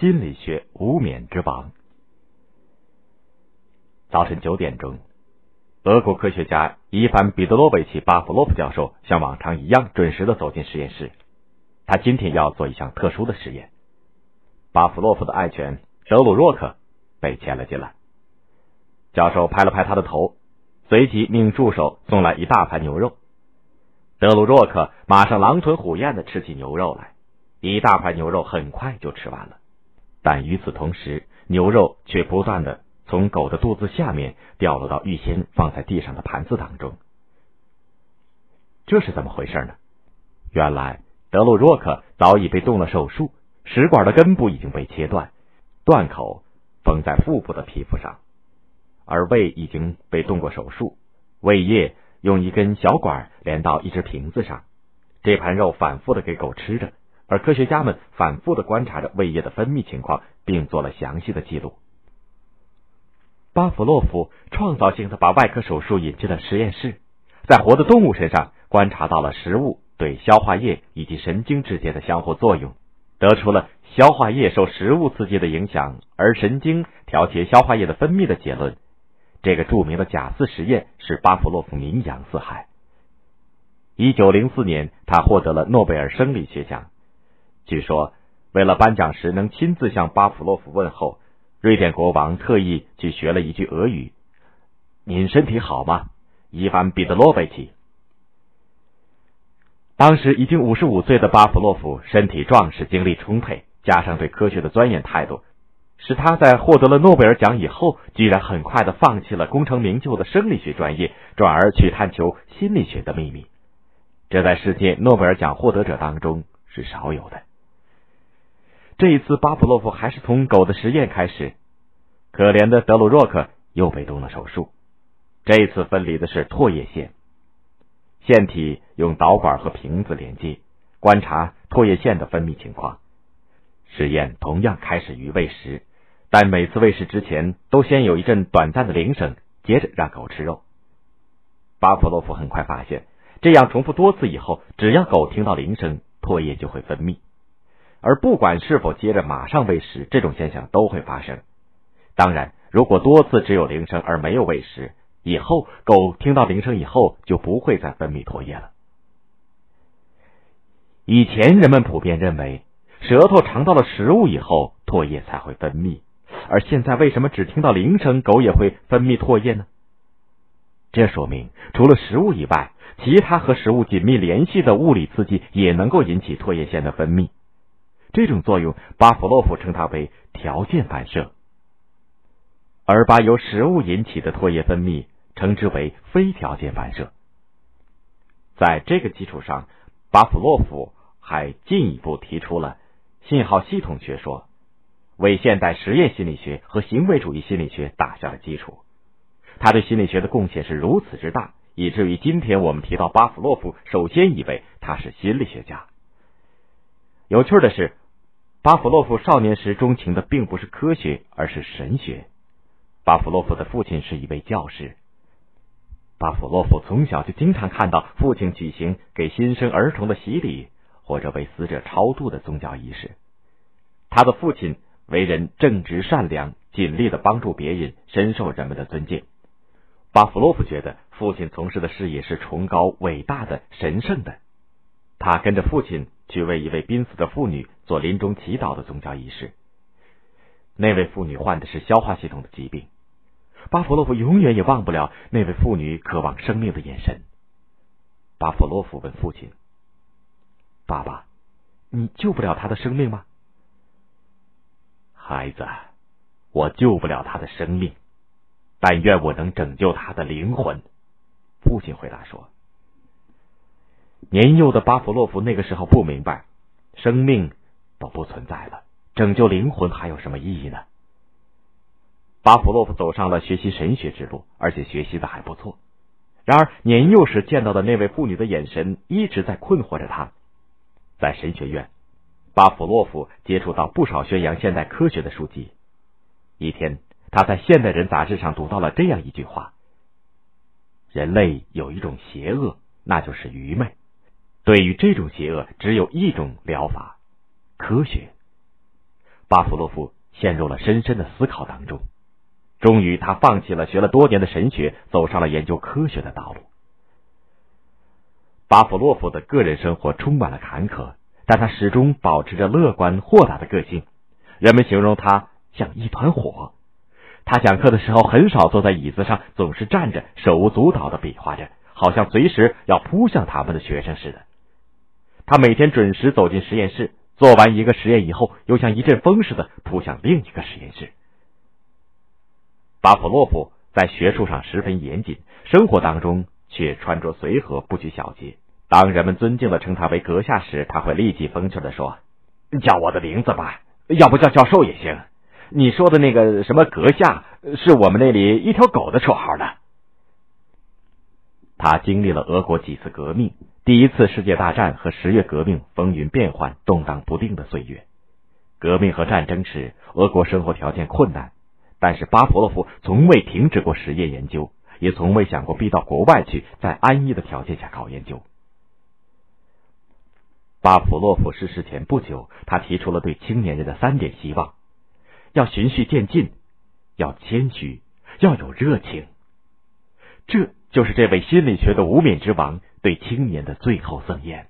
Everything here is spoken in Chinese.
心理学无冕之王。早晨九点钟，俄国科学家伊凡·彼得罗维奇·巴甫洛夫教授像往常一样准时的走进实验室。他今天要做一项特殊的实验。巴甫洛夫的爱犬德鲁若克被牵了进来。教授拍了拍他的头，随即命助手送来一大盘牛肉。德鲁若克马上狼吞虎咽的吃起牛肉来，一大盘牛肉很快就吃完了。但与此同时，牛肉却不断的。从狗的肚子下面掉落到预先放在地上的盘子当中，这是怎么回事呢？原来德鲁若克早已被动了手术，食管的根部已经被切断，断口缝在腹部的皮肤上，而胃已经被动过手术，胃液用一根小管连到一只瓶子上，这盘肉反复的给狗吃着，而科学家们反复的观察着胃液的分泌情况，并做了详细的记录。巴甫洛夫创造性的把外科手术引进了实验室，在活的动物身上观察到了食物对消化液以及神经之间的相互作用，得出了消化液受食物刺激的影响，而神经调节消化液的分泌的结论。这个著名的假饲实验使巴甫洛夫名扬四海。一九零四年，他获得了诺贝尔生理学奖。据说，为了颁奖时能亲自向巴甫洛夫问候。瑞典国王特意去学了一句俄语：“您身体好吗，伊凡·彼得罗维奇？”当时已经五十五岁的巴甫洛夫身体壮实，精力充沛，加上对科学的钻研态度，使他在获得了诺贝尔奖以后，居然很快的放弃了功成名就的生理学专业，转而去探求心理学的秘密。这在世界诺贝尔奖获得者当中是少有的。这一次，巴甫洛夫还是从狗的实验开始。可怜的德鲁若克又被动了手术。这次分离的是唾液腺，腺体用导管和瓶子连接，观察唾液腺的分泌情况。实验同样开始于喂食，但每次喂食之前都先有一阵短暂的铃声，接着让狗吃肉。巴甫洛夫很快发现，这样重复多次以后，只要狗听到铃声，唾液就会分泌。而不管是否接着马上喂食，这种现象都会发生。当然，如果多次只有铃声而没有喂食，以后狗听到铃声以后就不会再分泌唾液了。以前人们普遍认为，舌头尝到了食物以后唾液才会分泌，而现在为什么只听到铃声狗也会分泌唾液呢？这说明，除了食物以外，其他和食物紧密联系的物理刺激也能够引起唾液腺的分泌。这种作用，巴甫洛夫称它为条件反射，而把由食物引起的唾液分泌称之为非条件反射。在这个基础上，巴甫洛夫还进一步提出了信号系统学说，为现代实验心理学和行为主义心理学打下了基础。他对心理学的贡献是如此之大，以至于今天我们提到巴甫洛夫，首先以为他是心理学家。有趣的是。巴甫洛夫少年时钟情的并不是科学，而是神学。巴甫洛夫的父亲是一位教师。巴甫洛夫从小就经常看到父亲举行给新生儿童的洗礼或者为死者超度的宗教仪式。他的父亲为人正直善良，尽力的帮助别人，深受人们的尊敬。巴甫洛夫觉得父亲从事的事业是崇高、伟大的、神圣的。他跟着父亲。去为一位濒死的妇女做临终祈祷的宗教仪式。那位妇女患的是消化系统的疾病。巴甫洛夫永远也忘不了那位妇女渴望生命的眼神。巴甫洛夫问父亲：“爸爸，你救不了她的生命吗？”孩子，我救不了她的生命，但愿我能拯救她的灵魂。”父亲回答说。年幼的巴甫洛夫那个时候不明白，生命都不存在了，拯救灵魂还有什么意义呢？巴甫洛夫走上了学习神学之路，而且学习的还不错。然而年幼时见到的那位妇女的眼神一直在困惑着他。在神学院，巴甫洛夫接触到不少宣扬现代科学的书籍。一天，他在《现代人》杂志上读到了这样一句话：“人类有一种邪恶，那就是愚昧。”对于这种邪恶，只有一种疗法——科学。巴甫洛夫陷入了深深的思考当中。终于，他放弃了学了多年的神学，走上了研究科学的道路。巴甫洛夫的个人生活充满了坎坷，但他始终保持着乐观豁达的个性。人们形容他像一团火。他讲课的时候很少坐在椅子上，总是站着，手舞足蹈的比划着，好像随时要扑向他们的学生似的。他每天准时走进实验室，做完一个实验以后，又像一阵风似的扑向另一个实验室。巴甫洛夫在学术上十分严谨，生活当中却穿着随和，不拘小节。当人们尊敬的称他为阁下时，他会立即风趣的说：“叫我的名字吧，要不叫教授也行。你说的那个什么阁下，是我们那里一条狗的绰号呢。”他经历了俄国几次革命，第一次世界大战和十月革命风云变幻、动荡不定的岁月。革命和战争时，俄国生活条件困难。但是巴甫洛夫从未停止过实验研究，也从未想过逼到国外去，在安逸的条件下搞研究。巴甫洛夫逝世前不久，他提出了对青年人的三点希望：要循序渐进，要谦虚，要有热情。这就是这位心理学的无冕之王对青年的最后赠言。